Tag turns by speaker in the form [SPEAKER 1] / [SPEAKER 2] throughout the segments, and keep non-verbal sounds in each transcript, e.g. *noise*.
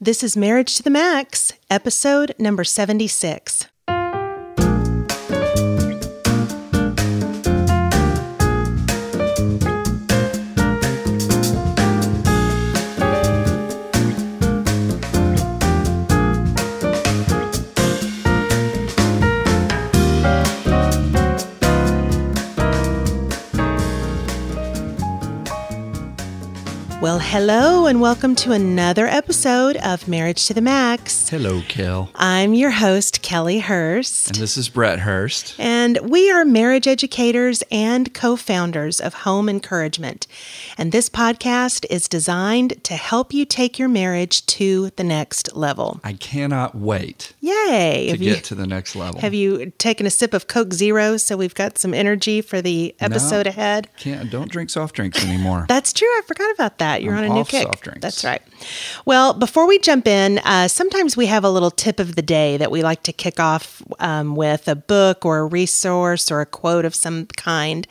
[SPEAKER 1] This is Marriage to the Max, episode number 76. Hello, and welcome to another episode of Marriage to the Max.
[SPEAKER 2] Hello, Kel.
[SPEAKER 1] I'm your host, Kellie Hurst.
[SPEAKER 2] And this is Brett Hurst.
[SPEAKER 1] And we are marriage educators and co founders of Home Encouragement. And this podcast is designed to help you take your marriage to the next level.
[SPEAKER 2] I cannot wait
[SPEAKER 1] Yay!
[SPEAKER 2] to
[SPEAKER 1] Have
[SPEAKER 2] get
[SPEAKER 1] you,
[SPEAKER 2] to the next level.
[SPEAKER 1] have you taken a sip of Coke Zero so we've got some energy for the episode
[SPEAKER 2] No.
[SPEAKER 1] ahead?
[SPEAKER 2] Can't don't drink soft drinks anymore.
[SPEAKER 1] That's true. I forgot about that. You're
[SPEAKER 2] I'm
[SPEAKER 1] on a new kick.
[SPEAKER 2] soft drinks.
[SPEAKER 1] That's right. Well, before we jump in, uh, sometimes we have a little tip of the day that we like to kick off um, with a book or a resource or a quote of some kind.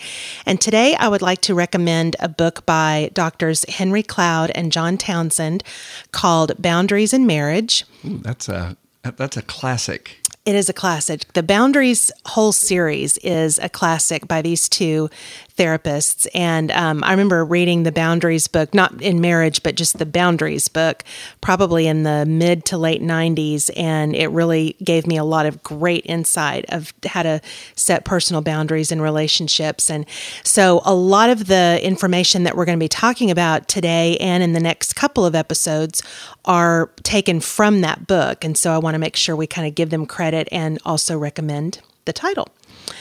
[SPEAKER 1] And today I would like to recommend a book by doctors Henry Cloud and John Townsend called Boundaries in Marriage.
[SPEAKER 2] Ooh, that's a that's a classic.
[SPEAKER 1] It is a classic. The Boundaries whole series is a classic by these two therapists. And um, I remember reading the Boundaries book, not in marriage, but just the Boundaries book, probably in the mid to late 90s. And it really gave me a lot of great insight of how to set personal boundaries in relationships. And so a lot of the information that we're going to be talking about today and in the next couple of episodes are taken from that book. And so I want to make sure we kind of give them credit and also recommend the title.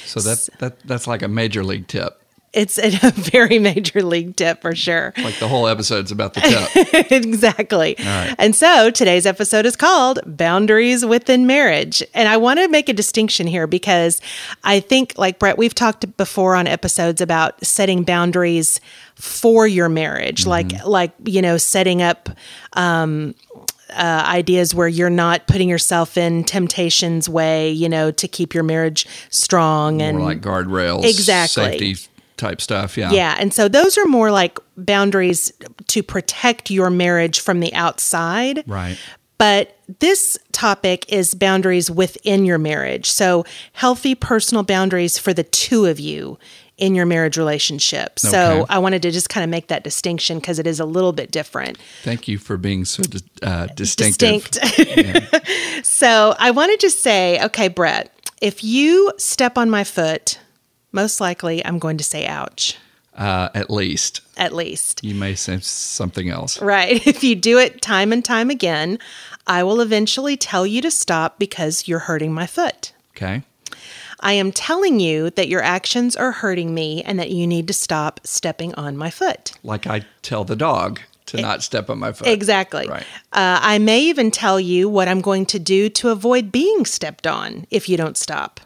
[SPEAKER 2] So that that that's like a major league tip.
[SPEAKER 1] It's a *laughs* very major league tip for sure.
[SPEAKER 2] Like the whole episode's about the tip. *laughs*
[SPEAKER 1] exactly.
[SPEAKER 2] right.
[SPEAKER 1] And so today's episode is called Boundaries Within Marriage. And I want to make a distinction here because I think, like Brett, we've talked before on episodes about setting boundaries for your marriage, like, like, you know, setting up, um, uh, ideas where you're not putting yourself in temptation's way, you know, to keep your marriage strong and
[SPEAKER 2] More like guardrails,
[SPEAKER 1] Exactly.
[SPEAKER 2] safety type stuff. Yeah.
[SPEAKER 1] yeah, and so those are more like boundaries to protect your marriage from the outside.
[SPEAKER 2] Right.
[SPEAKER 1] But this topic is boundaries within your marriage. So, healthy personal boundaries for the two of you in your marriage relationship. So,
[SPEAKER 2] Okay.
[SPEAKER 1] I wanted to just kind of make that distinction because it is a little bit different.
[SPEAKER 2] Thank you for being so uh, distinctive.
[SPEAKER 1] Distinct. *laughs* so, I want to just say, okay, Brett, if you step on my foot, most likely I'm going to say ouch,
[SPEAKER 2] Uh, at least
[SPEAKER 1] at least.
[SPEAKER 2] you may say something else.
[SPEAKER 1] Right. *laughs* If you do it time and time again, I will eventually tell you to stop because you're hurting my foot.
[SPEAKER 2] Okay.
[SPEAKER 1] I am telling you that your actions are hurting me and that you need to stop stepping on my foot.
[SPEAKER 2] Like I tell the dog to not step on my foot.
[SPEAKER 1] Exactly.
[SPEAKER 2] Right.
[SPEAKER 1] Uh, I may even tell you what I'm going to do to avoid being stepped on if you don't stop.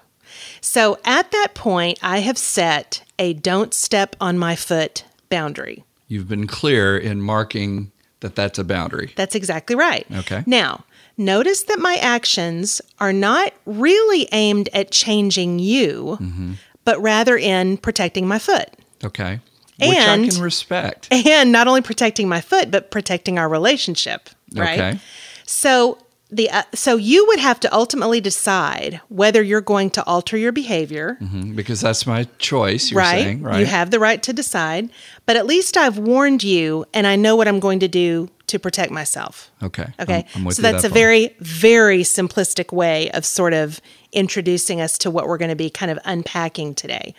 [SPEAKER 1] So at that point, I have set a don't step on my foot boundary.
[SPEAKER 2] You've been clear in marking that that's a boundary.
[SPEAKER 1] That's exactly right.
[SPEAKER 2] Okay.
[SPEAKER 1] Now, notice that my actions are not really aimed at changing you,
[SPEAKER 2] Mm-hmm.
[SPEAKER 1] but rather in protecting my foot.
[SPEAKER 2] Okay. Which I
[SPEAKER 1] And-
[SPEAKER 2] can respect. *laughs*
[SPEAKER 1] And not only protecting my foot, but protecting our relationship, right?
[SPEAKER 2] Okay.
[SPEAKER 1] So the uh, so you would have to ultimately decide whether you're going to alter your behavior,
[SPEAKER 2] Mhm, Because that's my choice, you're
[SPEAKER 1] right?
[SPEAKER 2] saying, right?
[SPEAKER 1] You have the right to decide, but at least I've warned you and I know what I'm going to do to protect myself.
[SPEAKER 2] okay.
[SPEAKER 1] Okay.
[SPEAKER 2] I'm, I'm
[SPEAKER 1] so that's
[SPEAKER 2] that
[SPEAKER 1] a
[SPEAKER 2] far.
[SPEAKER 1] very, very simplistic way of sort of introducing us to what we're going to be kind of unpacking today.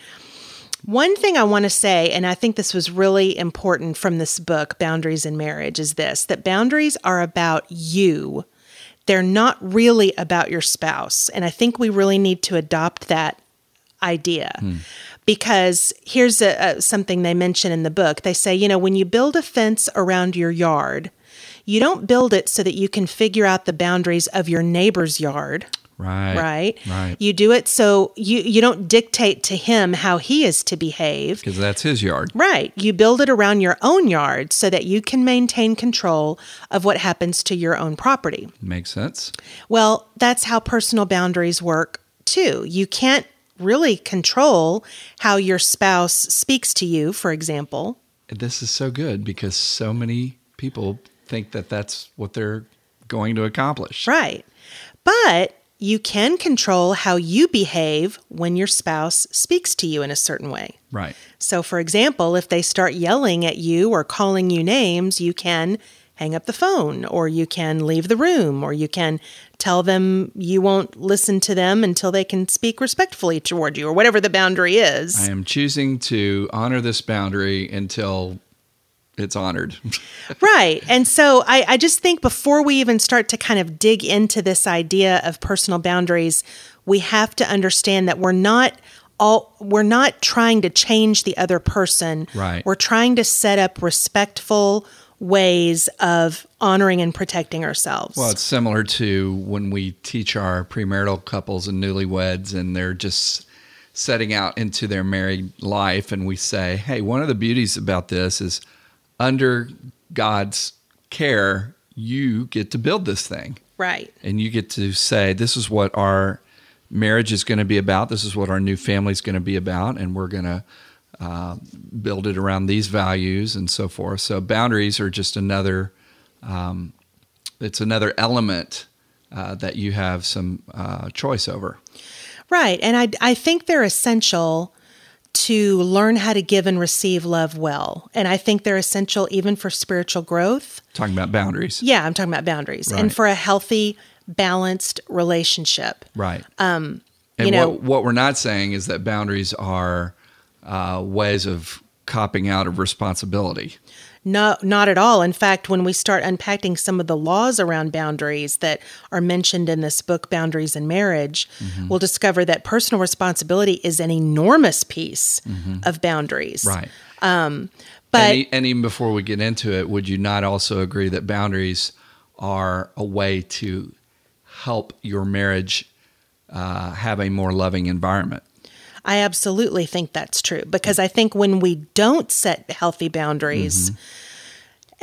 [SPEAKER 1] One thing I want to say, and I think this was really important from this book, Boundaries in Marriage, is this that boundaries are about you. They're not really about your spouse. And I think we really need to adopt that idea. Hmm. Because here's a, a, something they mention in the book. They say, you know, when you build a fence around your yard, you don't build it so that you can figure out the boundaries of your neighbor's yard
[SPEAKER 2] Right.
[SPEAKER 1] right?
[SPEAKER 2] Right.
[SPEAKER 1] You do it so you you don't dictate to him how he is to behave.
[SPEAKER 2] Because that's his yard.
[SPEAKER 1] Right. You build it around your own yard so that you can maintain control of what happens to your own property.
[SPEAKER 2] Makes sense.
[SPEAKER 1] Well, that's how personal boundaries work too. You can't really control how your spouse speaks to you, for example.
[SPEAKER 2] This is so good because so many people think that that's what they're going to accomplish.
[SPEAKER 1] Right. But you can control how you behave when your spouse speaks to you in a certain way.
[SPEAKER 2] Right.
[SPEAKER 1] So, for example, if they start yelling at you or calling you names, you can hang up the phone or you can leave the room or you can tell them you won't listen to them until they can speak respectfully toward you or whatever the boundary is.
[SPEAKER 2] I am choosing to honor this boundary until it's honored. *laughs*
[SPEAKER 1] right. And so I, I just think before we even start to kind of dig into this idea of personal boundaries, we have to understand that we're not all we're not trying to change the other person.
[SPEAKER 2] Right.
[SPEAKER 1] We're trying to set up respectful ways of honoring and protecting ourselves.
[SPEAKER 2] Well, it's similar to when we teach our premarital couples and newlyweds, and they're just setting out into their married life, and we say, hey, one of the beauties about this is under God's care, you get to build this thing.
[SPEAKER 1] Right.
[SPEAKER 2] And you get to say, this is what our marriage is going to be about. This is what our new family is going to be about. And we're going to uh, build it around these values and so forth. So boundaries are just another, um, it's another element uh, that you have some uh, choice over.
[SPEAKER 1] Right. And I, I think they're essential to learn how to give and receive love well. And I think they're essential even for spiritual growth.
[SPEAKER 2] Talking about boundaries.
[SPEAKER 1] Yeah, I'm talking about boundaries
[SPEAKER 2] Right.
[SPEAKER 1] and for a healthy, balanced relationship.
[SPEAKER 2] Right.
[SPEAKER 1] Um,
[SPEAKER 2] And
[SPEAKER 1] you know,
[SPEAKER 2] what, what we're not saying is that boundaries are uh, ways of copping out of responsibility.
[SPEAKER 1] No, not at all. In fact, when we start unpacking some of the laws around boundaries that are mentioned in this book, Boundaries in Marriage,
[SPEAKER 2] Mm-hmm.
[SPEAKER 1] we'll discover that personal responsibility is an enormous piece of boundaries.
[SPEAKER 2] Mm-hmm. Right.
[SPEAKER 1] But
[SPEAKER 2] and, and even before we get into it, would you not also agree that boundaries are a way to help your marriage uh, have a more loving environment?
[SPEAKER 1] I absolutely think that's true because I think when we don't set healthy boundaries, mm-hmm.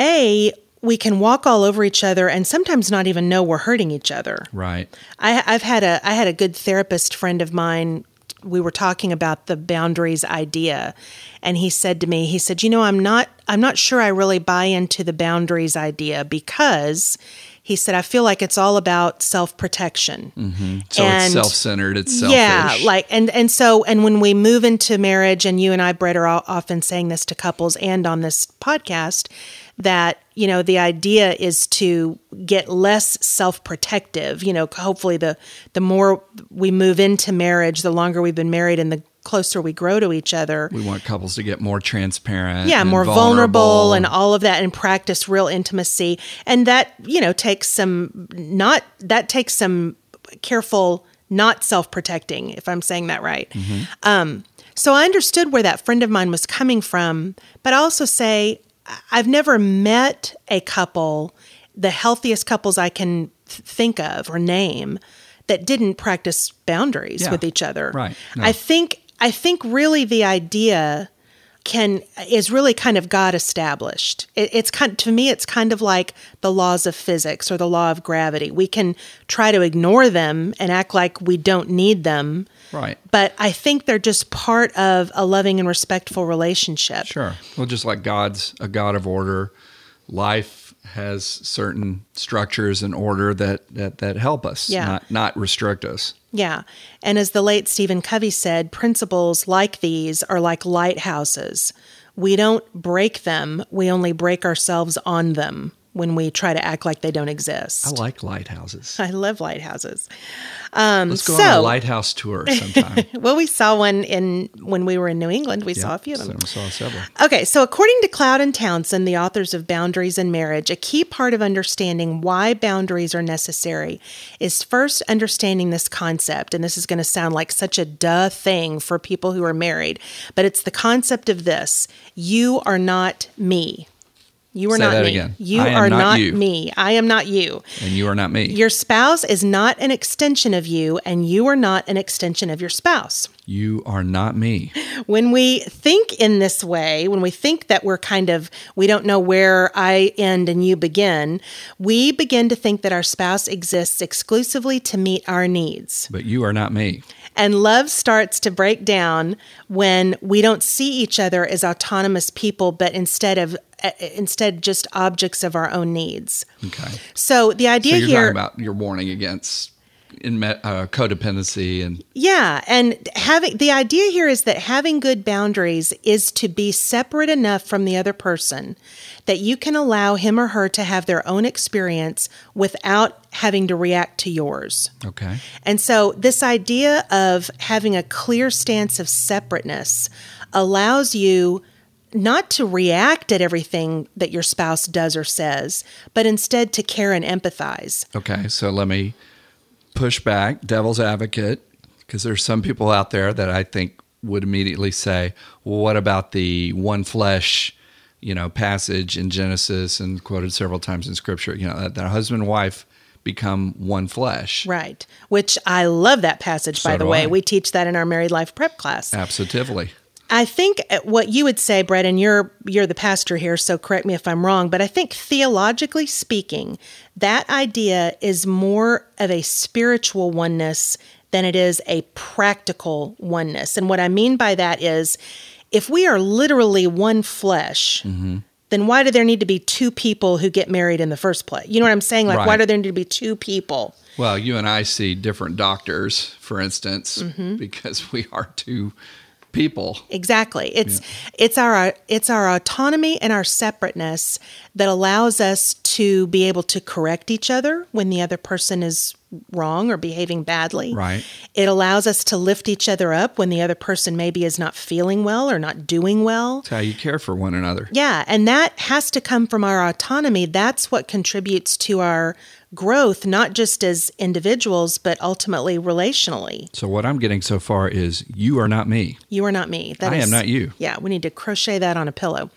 [SPEAKER 1] A, we can walk all over each other and sometimes not even know we're hurting each other.
[SPEAKER 2] Right.
[SPEAKER 1] I, I've had a I had a good therapist friend of mine. We were talking about the boundaries idea, and he said to me, he said, "You know, I'm not I'm not sure I really buy into the boundaries idea because." He said, I feel like it's all about self protection. Mm-hmm.
[SPEAKER 2] So
[SPEAKER 1] And-
[SPEAKER 2] it's self-centered. It's selfish.
[SPEAKER 1] Yeah, like and and so and when we move into marriage, and you and I, Brett, are all often saying this to couples and on this podcast, that you know the idea is to get less self-protective. You know, hopefully the the more we move into marriage, the longer we've been married, and the closer we grow to each other.
[SPEAKER 2] we want couples to get more transparent.
[SPEAKER 1] Yeah, more vulnerable and all of that, and practice real intimacy, and that you know takes some not that takes some careful not self-protecting if i'm saying that right um, so i understood where that friend of mine was coming from but i also say i've never met a couple the healthiest couples i can th- think of or name that didn't practice boundaries
[SPEAKER 2] Yeah,
[SPEAKER 1] with each other
[SPEAKER 2] right. No.
[SPEAKER 1] i think i think really the idea can is really kind of God established. It, it's kind to me, it's kind of like the laws of physics or the law of gravity. We can try to ignore them and act like we don't need them,
[SPEAKER 2] Right.
[SPEAKER 1] but I think they're just part of a loving and respectful relationship.
[SPEAKER 2] Sure. Well, just like God's a God of order, life has certain structures and order that that, that help us,
[SPEAKER 1] Yeah.
[SPEAKER 2] not not restrict us.
[SPEAKER 1] Yeah. And as the late Stephen Covey said, principles like these are like lighthouses. We don't break them, we only break ourselves on them when we try to act like they don't exist.
[SPEAKER 2] I like lighthouses. *laughs*
[SPEAKER 1] I love lighthouses.
[SPEAKER 2] Let's um, go on a lighthouse tour sometime. *laughs*
[SPEAKER 1] Well, we saw one in when we were in New England. We saw a few of them.
[SPEAKER 2] So, saw several.
[SPEAKER 1] Okay, so according to Cloud and Townsend, the authors of Boundaries in Marriage, a key part of understanding why boundaries are necessary is first understanding this concept. And this is going to sound like such a duh thing for people who are married, but it's the concept of this you are not me. You are
[SPEAKER 2] Say
[SPEAKER 1] not me.
[SPEAKER 2] again.
[SPEAKER 1] You are
[SPEAKER 2] not
[SPEAKER 1] not
[SPEAKER 2] you.
[SPEAKER 1] me. I am not you.
[SPEAKER 2] And you are not me.
[SPEAKER 1] Your spouse is not an extension of you, and you are not an extension of your spouse.
[SPEAKER 2] You are not me. *laughs*
[SPEAKER 1] When we think in this way, when we think that we're kind of, we don't know where I end and you begin, we begin to think that our spouse exists exclusively to meet our needs.
[SPEAKER 2] But you are not me.
[SPEAKER 1] And love starts to break down when we don't see each other as autonomous people, but instead of uh, instead just objects of our own needs.
[SPEAKER 2] Okay.
[SPEAKER 1] So the idea
[SPEAKER 2] So you're
[SPEAKER 1] here,
[SPEAKER 2] about you're warning against in uh, codependency and
[SPEAKER 1] yeah, and having the idea here is that having good boundaries is to be separate enough from the other person that you can allow him or her to have their own experience without having to react to yours.
[SPEAKER 2] okay.
[SPEAKER 1] And so, this idea of having a clear stance of separateness allows you not to react at everything that your spouse does or says, but instead to care and empathize.
[SPEAKER 2] Okay, so let me push back, devil's advocate, because there's some people out there that I think would immediately say, "Well, what about the one flesh, you know, passage in Genesis and quoted several times in Scripture? You know, that, that husband and wife become one flesh."
[SPEAKER 1] Right. Which I love that passage, by the way.
[SPEAKER 2] I.
[SPEAKER 1] We teach that in our married life prep class.
[SPEAKER 2] Absolutely.
[SPEAKER 1] I think uh, what you would say, Brett, and you're you're the pastor here, so correct me if I'm wrong, but I think theologically speaking, that idea is more of a spiritual oneness than it is a practical oneness. And what I mean by that is if we are literally one flesh, then why do there need to be two people who get married in the first place? You know what I'm saying? Like why do there need to be two people?
[SPEAKER 2] Well, you and I see different doctors, for instance,
[SPEAKER 1] Mm-hmm.
[SPEAKER 2] because we are two people.
[SPEAKER 1] Exactly. It's it's our it's our autonomy and our separateness that allows us to be able to correct each other when the other person is wrong or behaving badly.
[SPEAKER 2] Right.
[SPEAKER 1] It allows us to lift each other up when the other person maybe is not feeling well or not doing well.
[SPEAKER 2] It's how you care for one another.
[SPEAKER 1] Yeah, and that has to come from our autonomy. That's what contributes to our growth, not just as individuals, but ultimately relationally.
[SPEAKER 2] So what I'm getting so far is you are not me.
[SPEAKER 1] You are not me. That
[SPEAKER 2] I am not you.
[SPEAKER 1] Yeah, we need to crochet that on a pillow.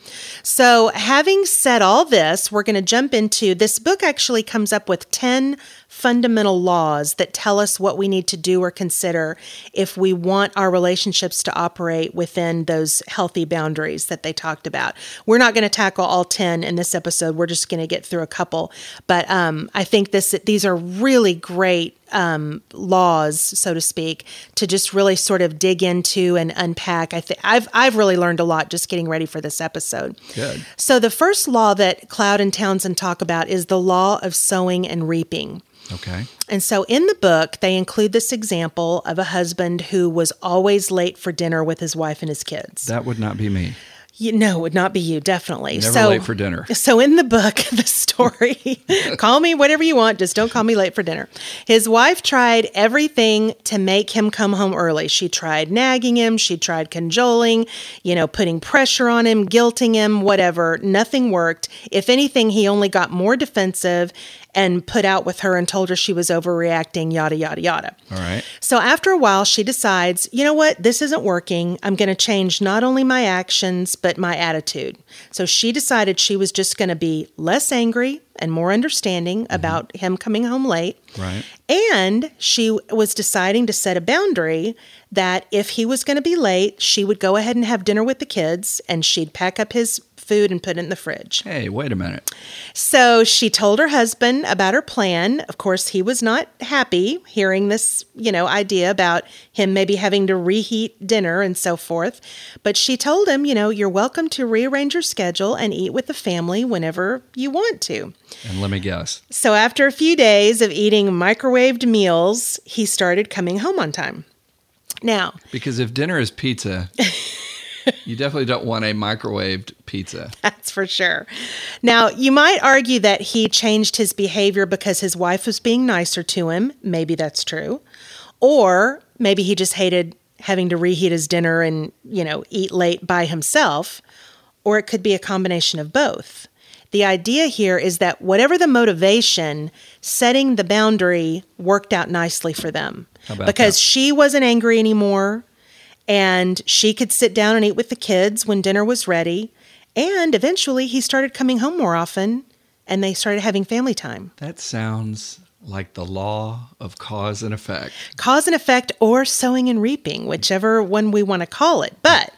[SPEAKER 1] So, having said all this, we're going to jump into this book actually comes up with 10 fundamental laws that tell us what we need to do or consider if we want our relationships to operate within those healthy boundaries that they talked about. We're not going to tackle all 10 in this episode. We're just going to get through a couple. But um, I think this these are really great um, laws, so to speak, to just really sort of dig into and unpack. I think I've I've really learned a lot just getting ready for this episode.
[SPEAKER 2] Good.
[SPEAKER 1] So the first law that Cloud and Townsend talk about is the law of sowing and reaping.
[SPEAKER 2] Okay.
[SPEAKER 1] And so in the book, they include this example of a husband who was always late for dinner with his wife and his kids.
[SPEAKER 2] That would not be me.
[SPEAKER 1] You, no, it would not be you, definitely.
[SPEAKER 2] Never
[SPEAKER 1] so,
[SPEAKER 2] late for dinner.
[SPEAKER 1] So in the book, *laughs* the story, *laughs* call me whatever you want, just don't call me late for dinner. His wife tried everything to make him come home early. She tried nagging him, she tried cajoling, you know, putting pressure on him, guilting him, whatever. Nothing worked. If anything, he only got more defensive and put out with her and told her she was overreacting, yada, yada, yada.
[SPEAKER 2] All right.
[SPEAKER 1] So after a while, she decides, you know what, this isn't working. I'm going to change not only my actions, but my attitude. So she decided she was just going to be less angry and more understanding mm-hmm. about him coming home late.
[SPEAKER 2] Right.
[SPEAKER 1] And she was deciding to set a boundary that if he was going to be late, she would go ahead and have dinner with the kids and she'd pack up his food and put it in the fridge.
[SPEAKER 2] Hey, wait a minute.
[SPEAKER 1] So she told her husband about her plan. Of course, he was not happy hearing this, you know, idea about him maybe having to reheat dinner and so forth. But she told him, you know, you're welcome to rearrange your schedule and eat with the family whenever you want to.
[SPEAKER 2] And let me guess.
[SPEAKER 1] So after a few days of eating microwaved meals, he started coming home on time. Now,
[SPEAKER 2] Because if dinner is pizza, *laughs* you definitely don't want a microwaved pizza.
[SPEAKER 1] That's for sure. Now, you might argue that he changed his behavior because his wife was being nicer to him. Maybe that's true. Or maybe he just hated having to reheat his dinner and, you know, eat late by himself. Or it could be a combination of both. The idea here is that whatever the motivation, setting the boundary worked out nicely for them. Because
[SPEAKER 2] that?
[SPEAKER 1] she wasn't angry anymore and she could sit down and eat with the kids when dinner was ready. And eventually he started coming home more often and they started having family time.
[SPEAKER 2] That sounds like the law of cause and effect.
[SPEAKER 1] Cause and effect, or sowing and reaping, whichever one we want to call it. But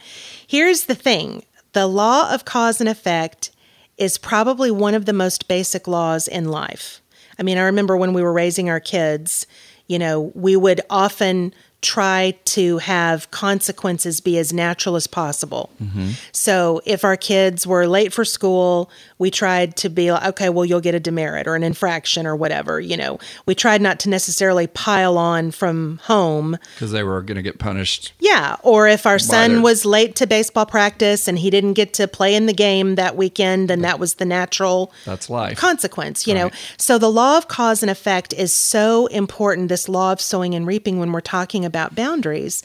[SPEAKER 1] here's the thing the law of cause and effect is probably one of the most basic laws in life. I mean, I remember when we were raising our kids, you know, we would often try to have consequences be as natural as possible. Mm-hmm. So if our kids were late for school, we tried to be like, okay, well, you'll get a demerit or an infraction or whatever. You know, we tried not to necessarily pile on from home
[SPEAKER 2] because they were going to get punished.
[SPEAKER 1] Yeah. Or if our son their... was late to baseball practice and he didn't get to play in the game that weekend, then that was the natural
[SPEAKER 2] that's life
[SPEAKER 1] consequence. You right. know, so the law of cause and effect is so important. This law of sowing and reaping when we're talking about boundaries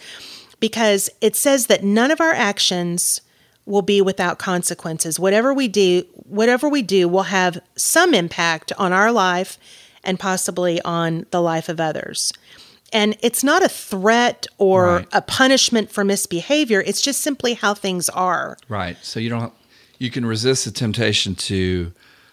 [SPEAKER 1] because it says that none of our actions will be without consequences. Whatever we do, whatever we do will have some impact on our life and possibly on the life of others. And it's not a threat or right. a punishment for misbehavior, it's just simply how things are.
[SPEAKER 2] Right. So you don't you can resist the temptation to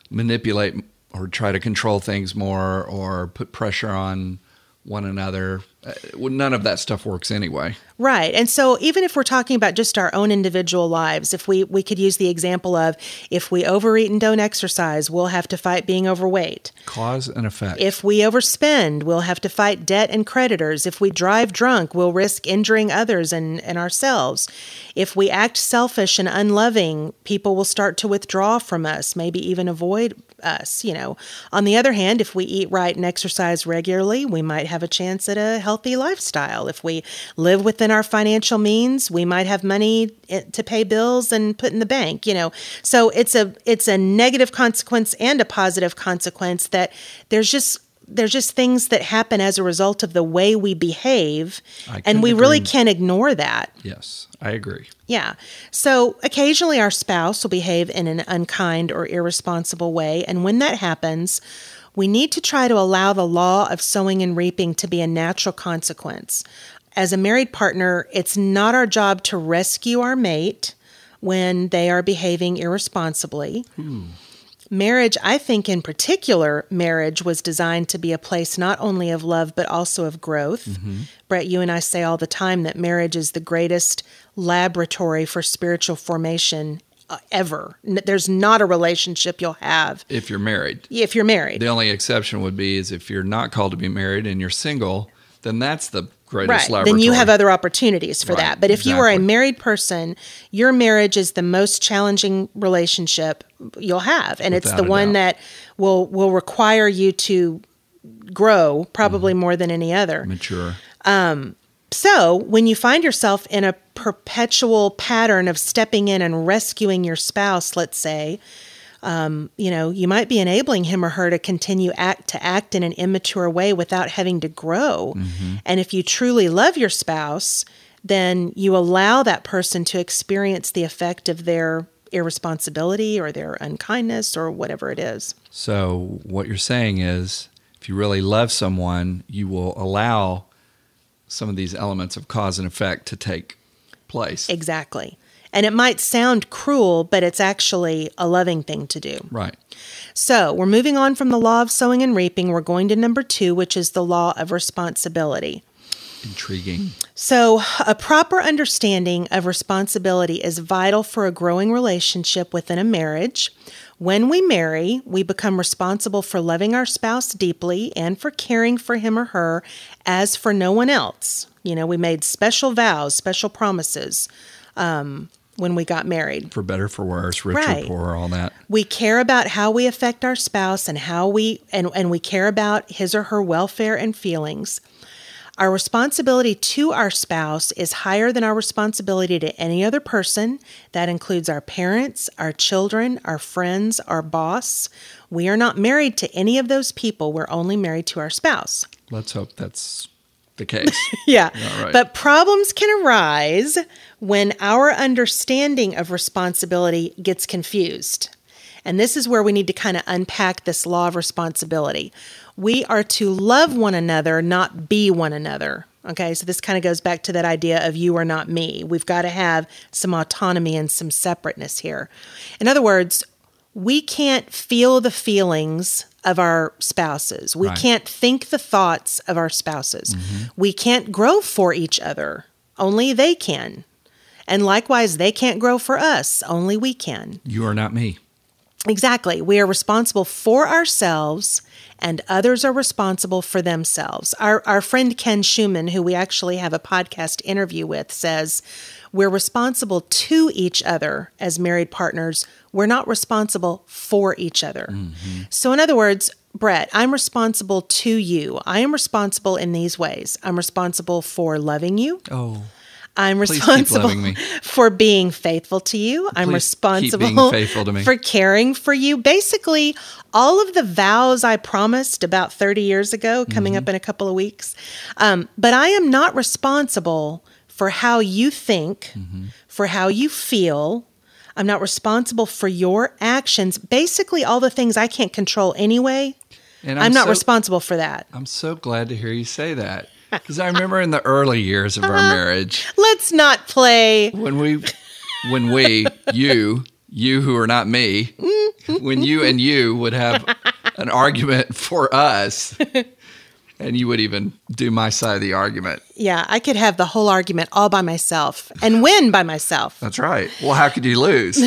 [SPEAKER 2] manipulate or try to control things more or put pressure on one another. Uh, none of that stuff works anyway.
[SPEAKER 1] Right. And so even if we're talking about just our own individual lives, if we we could use the example of if we overeat and don't exercise, we'll have to fight being overweight.
[SPEAKER 2] Cause and effect.
[SPEAKER 1] If we overspend, we'll have to fight debt and creditors. If we drive drunk, we'll risk injuring others and, and ourselves. If we act selfish and unloving, people will start to withdraw from us, maybe even avoid us, you know. On the other hand, if we eat right and exercise regularly, we might have a chance at a healthy lifestyle. If we live within our financial means. We might have money eh, to pay bills and put in the bank, you know. So it's a it's a negative consequence and a positive consequence that there's just there's just things that happen as a result of the way we behave and we agree. really can't ignore that
[SPEAKER 2] yes i agree
[SPEAKER 1] yeah so occasionally our spouse will behave in an unkind or irresponsible way and when that happens we need to try to allow the law of sowing and reaping to be a natural consequence as a married partner, it's not our job to rescue our mate when they are behaving irresponsibly. Hmm. Marriage, I think in particular, marriage was designed to be a place not only of love, but also of growth. Mm-hmm. Brett, you and I say all the time that marriage is the greatest laboratory for spiritual formation uh, ever. There's not a relationship you'll have
[SPEAKER 2] if you're married.
[SPEAKER 1] If you're married.
[SPEAKER 2] The only exception would be is if you're not called to be married and you're single, then that's the greatest right.
[SPEAKER 1] Then you have other opportunities for right. that. But if exactly. you are a married person, your marriage is the most challenging relationship you'll have, and Without it's the one doubt. that will will require you to grow probably mm more than any other.
[SPEAKER 2] Mature.
[SPEAKER 1] Um, so when you find yourself in a perpetual pattern of stepping in and rescuing your spouse, let's say, um, you know, you might be enabling him or her to continue act to act in an immature way without having to grow. Mm-hmm. And if you truly love your spouse, then you allow that person to experience the effect of their irresponsibility or their unkindness or whatever it is.
[SPEAKER 2] So, what you're saying is if you really love someone, you will allow some of these elements of cause and effect to take place.
[SPEAKER 1] Exactly. And it might sound cruel, but it's actually a loving thing to do.
[SPEAKER 2] Right.
[SPEAKER 1] So we're moving on from the law of sowing and reaping. We're going to number two, which is the law of responsibility.
[SPEAKER 2] Intriguing.
[SPEAKER 1] So, a proper understanding of responsibility is vital for a growing relationship within a marriage. When we marry, we become responsible for loving our spouse deeply and for caring for him or her as for no one else. You know, we made special vows, special promises. Um, when we got married.
[SPEAKER 2] For better, for worse, rich right. or poor, all that.
[SPEAKER 1] We care about how we affect our spouse and how we and, and we care about his or her welfare and feelings. Our responsibility to our spouse is higher than our responsibility to any other person. That includes our parents, our children, our friends, our boss. We are not married to any of those people. We're only married to our spouse.
[SPEAKER 2] Let's hope that's the case. *laughs*
[SPEAKER 1] yeah. Right. But problems can arise when our understanding of responsibility gets confused. And this is where we need to kind of unpack this law of responsibility. We are to love one another, not be one another. Okay, so this kind of goes back to that idea of you are not me. We've got to have some autonomy and some separateness here. In other words, we can't feel the feelings of our spouses. We
[SPEAKER 2] Right.
[SPEAKER 1] can't think the thoughts of our spouses. Mm-hmm. We can't grow for each other. Only they can. And likewise, they can't grow for us. Only we can.
[SPEAKER 2] You are not me.
[SPEAKER 1] Exactly. We are responsible for ourselves and others are responsible for themselves. Our, our friend Ken Schumann, who we actually have a podcast interview with, says we're responsible to each other as married partners. We're not responsible for each other. Mm-hmm. So, in other words, Brett, I'm responsible to you. I am responsible in these ways. I'm responsible for loving you.
[SPEAKER 2] Oh,
[SPEAKER 1] I'm responsible *laughs* for being faithful to you. I'm
[SPEAKER 2] Please keep being
[SPEAKER 1] responsible
[SPEAKER 2] faithful to me.
[SPEAKER 1] for caring for you. Basically, all of the vows I promised about 30 years ago, coming
[SPEAKER 2] Mm-hmm.
[SPEAKER 1] up in a couple of weeks. Um, but I am not responsible for how you think,
[SPEAKER 2] Mm-hmm.
[SPEAKER 1] for how you feel. I'm not responsible for your actions. Basically, all the things I can't control anyway.
[SPEAKER 2] and
[SPEAKER 1] I'm, not
[SPEAKER 2] so-
[SPEAKER 1] responsible for that.
[SPEAKER 2] I'm so glad to hear you say that because I remember in the early years of our
[SPEAKER 1] Uh-huh.
[SPEAKER 2] marriage
[SPEAKER 1] Let's not play.
[SPEAKER 2] when we, when we, you, you who are not me, when you and you would have an argument for us, and you would even do my side of the argument.
[SPEAKER 1] Yeah, I could have the whole argument all by myself and win by myself.
[SPEAKER 2] That's right. Well, how could you lose?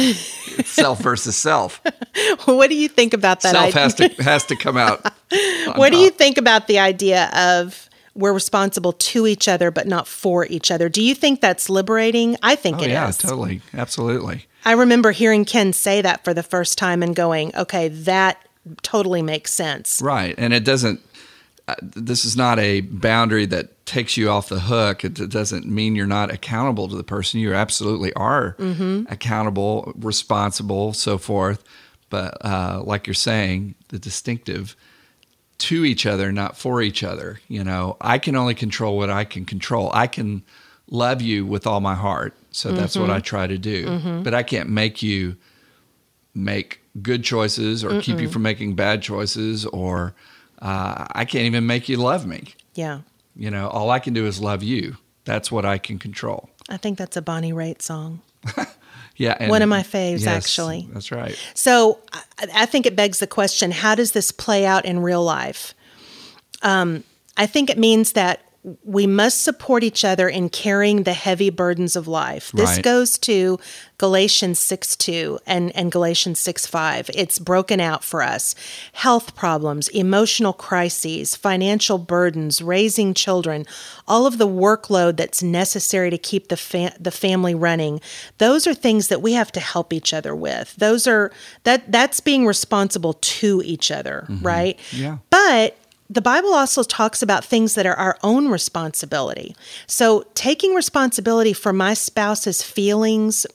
[SPEAKER 2] Self versus self. *laughs*
[SPEAKER 1] what do you think about that
[SPEAKER 2] Self
[SPEAKER 1] idea?
[SPEAKER 2] has to has to come out. *laughs*
[SPEAKER 1] what do you think about the idea of we're responsible to each other but not for each other? Do you think that's liberating? I think
[SPEAKER 2] Oh
[SPEAKER 1] it is.
[SPEAKER 2] yeah, totally, absolutely.
[SPEAKER 1] I remember hearing Ken say that for the first time and going, "Okay, that totally makes sense."
[SPEAKER 2] Right. And it doesn't, uh, this is not a boundary that takes you off the hook. It, it doesn't mean you're not accountable to the person. You absolutely are accountable, responsible, so forth. But uh, like you're saying, the distinctive to each other, not for each other. You know, I can only control what I can control. I can love you with all my heart. So that's what I try to do. But I can't make you make good choices or keep you from making bad choices or uh, I can't even make you love me.
[SPEAKER 1] Yeah.
[SPEAKER 2] You know, all I can do is love you. That's what I can control.
[SPEAKER 1] I think that's a Bonnie Raitt song. *laughs*
[SPEAKER 2] Yeah. and-
[SPEAKER 1] One of my faves,
[SPEAKER 2] Yes,
[SPEAKER 1] actually.
[SPEAKER 2] That's right.
[SPEAKER 1] So I, I think it begs the question how does this play out in real life? Um, I think it means that we must support each other in carrying the heavy burdens of life. This
[SPEAKER 2] Right.
[SPEAKER 1] goes to Galatians 6 2 and, and Galatians 6 5. It's broken out for us. Health problems, emotional crises, financial burdens, raising children, all of the workload that's necessary to keep the, fa- the family running. Those are things that we have to help each other with. Those are that that's being responsible to each other, mm-hmm. right?
[SPEAKER 2] Yeah.
[SPEAKER 1] But the Bible also talks about things that are our own responsibility. So, taking responsibility for my spouse's feelings,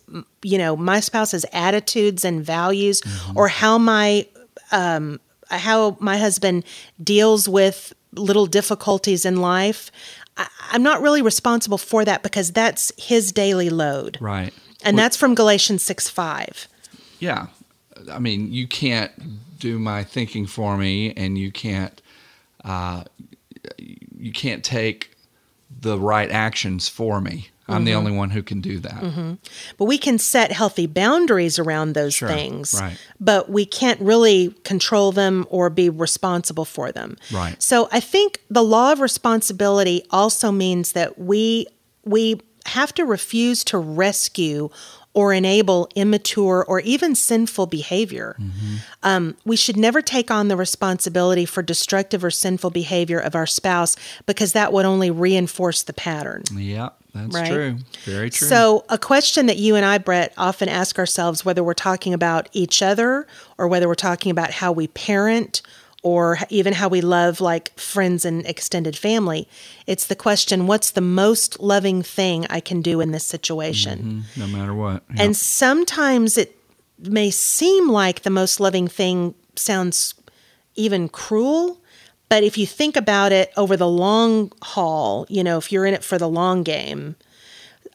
[SPEAKER 1] you know, my spouse's attitudes and values, or how my um, how my husband deals with little difficulties in life. I, I'm not really responsible for that because that's his daily load,
[SPEAKER 2] Right.
[SPEAKER 1] and that's from Galatians six five.
[SPEAKER 2] Yeah. I mean, you can't do my thinking for me and you can't uh, you can't take the right actions for me. I'm
[SPEAKER 1] Mm-hmm.
[SPEAKER 2] the only one who can do that.
[SPEAKER 1] But we can set healthy boundaries around those
[SPEAKER 2] Sure,
[SPEAKER 1] things.
[SPEAKER 2] right.
[SPEAKER 1] But we can't really control them or be responsible for them.
[SPEAKER 2] Right.
[SPEAKER 1] So I think the law of responsibility also means that we we have to refuse to rescue or enable immature or even sinful behavior.
[SPEAKER 2] Mm-hmm.
[SPEAKER 1] Um, we should never take on the responsibility for destructive or sinful behavior of our spouse because that would only reinforce the pattern.
[SPEAKER 2] Yeah, that's
[SPEAKER 1] Right.
[SPEAKER 2] true. Very true.
[SPEAKER 1] So, a question that you and I, Brett, often ask ourselves whether we're talking about each other or whether we're talking about how we parent or even how we love like friends and extended family, it's the question what's the most loving thing I can do in this situation?
[SPEAKER 2] no matter what. Yeah.
[SPEAKER 1] And sometimes it may seem like the most loving thing sounds even cruel. But if you think about it over the long haul, you know, if you're in it for the long game,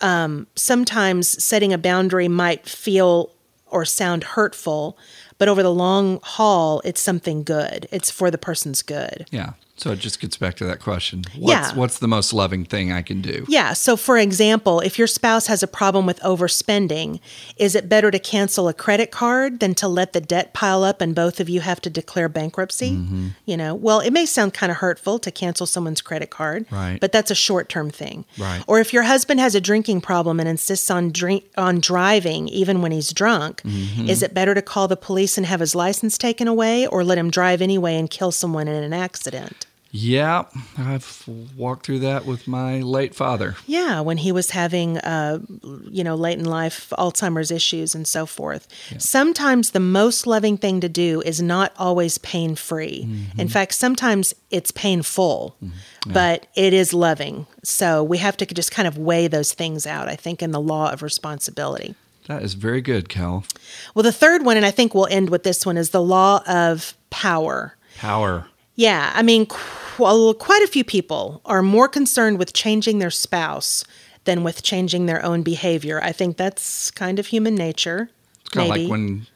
[SPEAKER 1] um, sometimes setting a boundary might feel or sound hurtful, but over the long haul, it's something good. It's for the person's good.
[SPEAKER 2] yeah. So it just gets back to that question. What's,
[SPEAKER 1] Yeah.
[SPEAKER 2] What's the most loving thing I can do?
[SPEAKER 1] Yeah. So, for example, if your spouse has a problem with overspending, is it better to cancel a credit card than to let the debt pile up and both of you have to declare bankruptcy?
[SPEAKER 2] Mm-hmm.
[SPEAKER 1] You know, well, it may sound kind of hurtful to cancel someone's credit card,
[SPEAKER 2] Right.
[SPEAKER 1] But that's a short term thing,
[SPEAKER 2] Right.
[SPEAKER 1] Or if your husband has a drinking problem and insists on drink on driving even when he's drunk,
[SPEAKER 2] Mm-hmm.
[SPEAKER 1] is it better to call the police and have his license taken away, or let him drive anyway and kill someone in an accident?
[SPEAKER 2] Yeah, I've walked through that with my late father.
[SPEAKER 1] Yeah, when he was having, uh, you know, late in life Alzheimer's issues and so forth. Sometimes the most loving thing to do is not always pain free. In fact, sometimes it's painful, but it is loving. So we have to just kind of weigh those things out, I think, in the law of responsibility.
[SPEAKER 2] That is very good, Cal.
[SPEAKER 1] Well, the third one, and I think we'll end with this one, is the law of power.
[SPEAKER 2] Power.
[SPEAKER 1] Yeah, I mean, qu- quite a few people are more concerned with changing their spouse than with changing their own behavior. I think that's kind of human nature.
[SPEAKER 2] It's kind of like when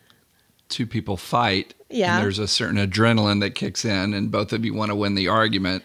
[SPEAKER 2] two people fight.
[SPEAKER 1] Yeah.
[SPEAKER 2] And there's a certain adrenaline that kicks in, and both of you want to win the argument.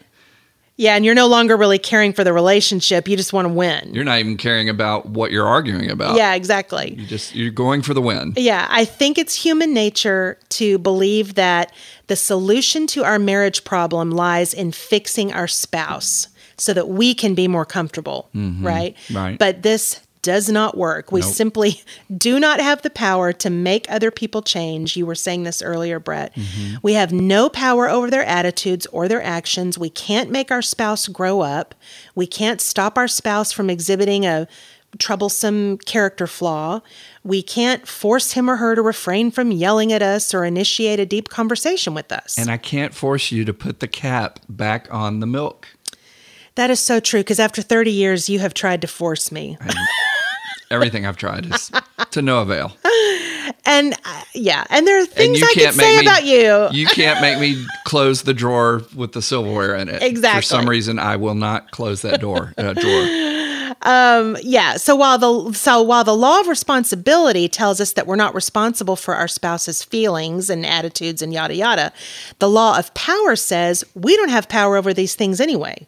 [SPEAKER 1] Yeah, and you're no longer really caring for the relationship. You just want to win.
[SPEAKER 2] You're not even caring about what you're arguing about.
[SPEAKER 1] yeah, exactly.
[SPEAKER 2] You just you're going for the win.
[SPEAKER 1] Yeah, I think it's human nature to believe that the solution to our marriage problem lies in fixing our spouse so that we can be more comfortable, mm-hmm. right?
[SPEAKER 2] right.
[SPEAKER 1] But this does not work. We
[SPEAKER 2] Nope.
[SPEAKER 1] simply *laughs* do not have the power to make other people change. You were saying this earlier, Brett. Mm-hmm. We have no power over their attitudes or their actions. We can't make our spouse grow up. We can't stop our spouse from exhibiting a troublesome character flaw. We can't force him or her to refrain from yelling at us or initiate a deep conversation with us.
[SPEAKER 2] And I can't force you to put the cap back on the milk.
[SPEAKER 1] that is so true because after 30 years, you have tried to force me. *laughs*
[SPEAKER 2] Everything I've tried is to no avail.
[SPEAKER 1] And uh, yeah, and there are things I
[SPEAKER 2] can't
[SPEAKER 1] say
[SPEAKER 2] me
[SPEAKER 1] about you.
[SPEAKER 2] You can't make me close the drawer with the silverware in it.
[SPEAKER 1] Exactly.
[SPEAKER 2] For some reason, I will not close that door. Uh, drawer.
[SPEAKER 1] yeah so while the so while the law of responsibility tells us that we're not responsible for our spouse's feelings and attitudes and yada yada the law of power says we don't have power over these things anyway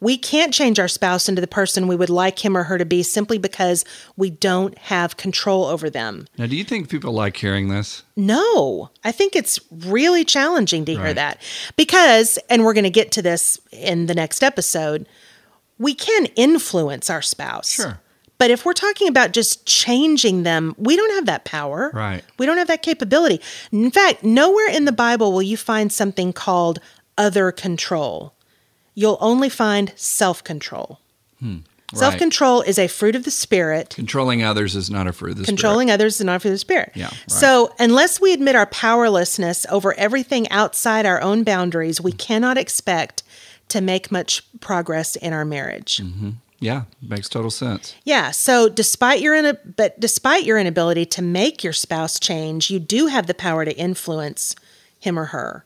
[SPEAKER 1] we can't change our spouse into the person we would like him or her to be simply because we don't have control over them
[SPEAKER 2] Now, do you think people like hearing this?
[SPEAKER 1] no, I think it's really challenging to hear
[SPEAKER 2] Right.
[SPEAKER 1] that because, and we're going to get to this in the next episode, we can influence our spouse.
[SPEAKER 2] Sure.
[SPEAKER 1] But if we're talking about just changing them, we don't have that power.
[SPEAKER 2] Right.
[SPEAKER 1] We don't have that capability. In fact, nowhere in the Bible will you find something called other control. You'll only find self control.
[SPEAKER 2] Hmm.
[SPEAKER 1] Self control is a fruit of the Spirit.
[SPEAKER 2] Controlling others is not a fruit of the
[SPEAKER 1] Controlling others is not for the spirit.
[SPEAKER 2] Yeah, right.
[SPEAKER 1] So, unless we admit our powerlessness over everything outside our own boundaries, we cannot expect to make much progress in our marriage.
[SPEAKER 2] Spirit. Yeah, makes total sense.
[SPEAKER 1] Yeah. So, despite your ina- but despite your inability to make your spouse change, you do have the power to influence him or her.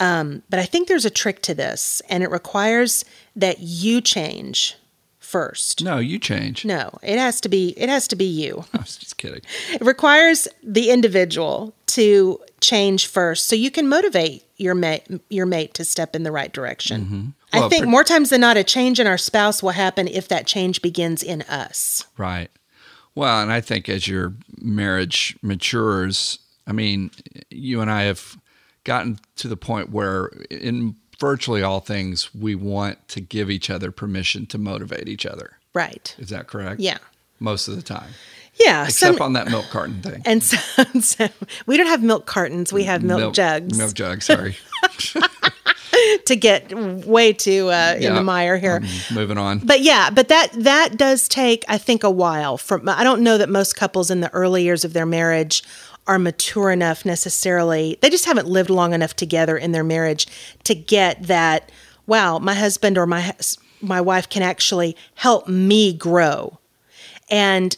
[SPEAKER 1] Um, but I think there's a trick to this, and it requires that you change first.
[SPEAKER 2] No, you change.
[SPEAKER 1] No, it has to be it has to be you. *laughs*
[SPEAKER 2] I was just kidding.
[SPEAKER 1] It requires the individual to change first so you can motivate your mate your mate to step in the right direction. I
[SPEAKER 2] Well,
[SPEAKER 1] think
[SPEAKER 2] per-
[SPEAKER 1] more times than not a change in our spouse will happen if that change begins in us.
[SPEAKER 2] Right. Well, and I think as your marriage matures, I mean, you and I have gotten to the point where in virtually all things we want to give each other permission to motivate each other.
[SPEAKER 1] Right.
[SPEAKER 2] Is that correct?
[SPEAKER 1] Yeah.
[SPEAKER 2] Most of the time.
[SPEAKER 1] Yeah.
[SPEAKER 2] Except
[SPEAKER 1] some-
[SPEAKER 2] on that milk carton thing.
[SPEAKER 1] and so, *laughs* so we don't have milk cartons, we have milk, jugs
[SPEAKER 2] Milk jug, sorry. *laughs* *laughs*
[SPEAKER 1] to get way too uh, in
[SPEAKER 2] Yeah.
[SPEAKER 1] the mire here.
[SPEAKER 2] Um, moving on.
[SPEAKER 1] But yeah, but that that does take, I think, a while. From I don't know that most couples in the early years of their marriage are mature enough necessarily. They just haven't lived long enough together in their marriage to get that. Wow, my husband or my my wife can actually help me grow, and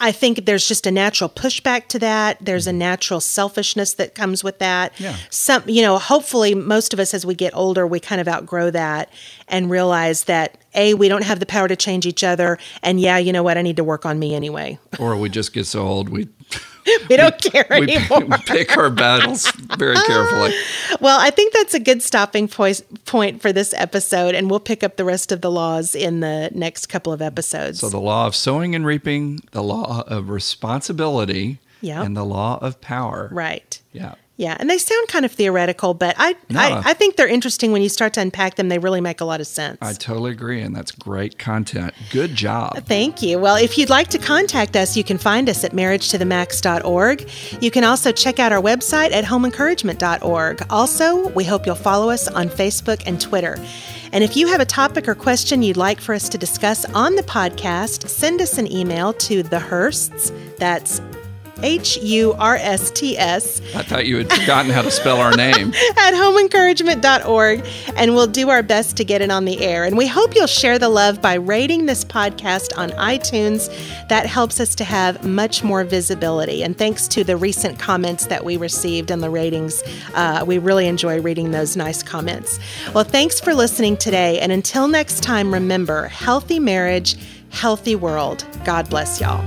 [SPEAKER 1] I think there's just a natural pushback to that. There's a mm-hmm. natural selfishness that comes with that.
[SPEAKER 2] Yeah.
[SPEAKER 1] Some, you know, hopefully most of us as we get older, we kind of outgrow that and realize that A, we don't have the power to change each other. And yeah, you know what? I need to work on me anyway. *laughs*
[SPEAKER 2] or we just get so old we *laughs*
[SPEAKER 1] we don't *laughs* care
[SPEAKER 2] we,
[SPEAKER 1] anymore.
[SPEAKER 2] we pick our battles very ah. carefully.
[SPEAKER 1] Well, I think that's a good stopping point point for this episode, and we'll pick up the rest of the laws in the next couple of episodes.
[SPEAKER 2] So the law of sowing and reaping, the law of responsibility,
[SPEAKER 1] Yep.
[SPEAKER 2] and the law of power.
[SPEAKER 1] right.
[SPEAKER 2] Yeah.
[SPEAKER 1] Yeah, and they sound kind of theoretical, but I,
[SPEAKER 2] No.
[SPEAKER 1] I I think they're interesting when you start to unpack them. They really make a lot of sense.
[SPEAKER 2] I totally agree, and that's great content. Good job.
[SPEAKER 1] Thank you. Well, if you'd like to contact us, you can find us at marriagetothemax.org. You can also check out our website at homeencouragement.org. Also, we hope you'll follow us on Facebook and Twitter. And if you have a topic or question you'd like for us to discuss on the podcast, send us an email to the Hursts. That's H U R S T S
[SPEAKER 2] I thought you had forgotten how to spell our name. *laughs*
[SPEAKER 1] at homeencouragement.org, and we'll do our best to get it on the air. And we hope you'll share the love by rating this podcast on iTunes. That helps us to have much more visibility. And thanks to the recent comments that we received and the ratings, uh, we really enjoy reading those nice comments. Well, thanks for listening today. And until next time, remember healthy marriage, healthy world. God bless y'all.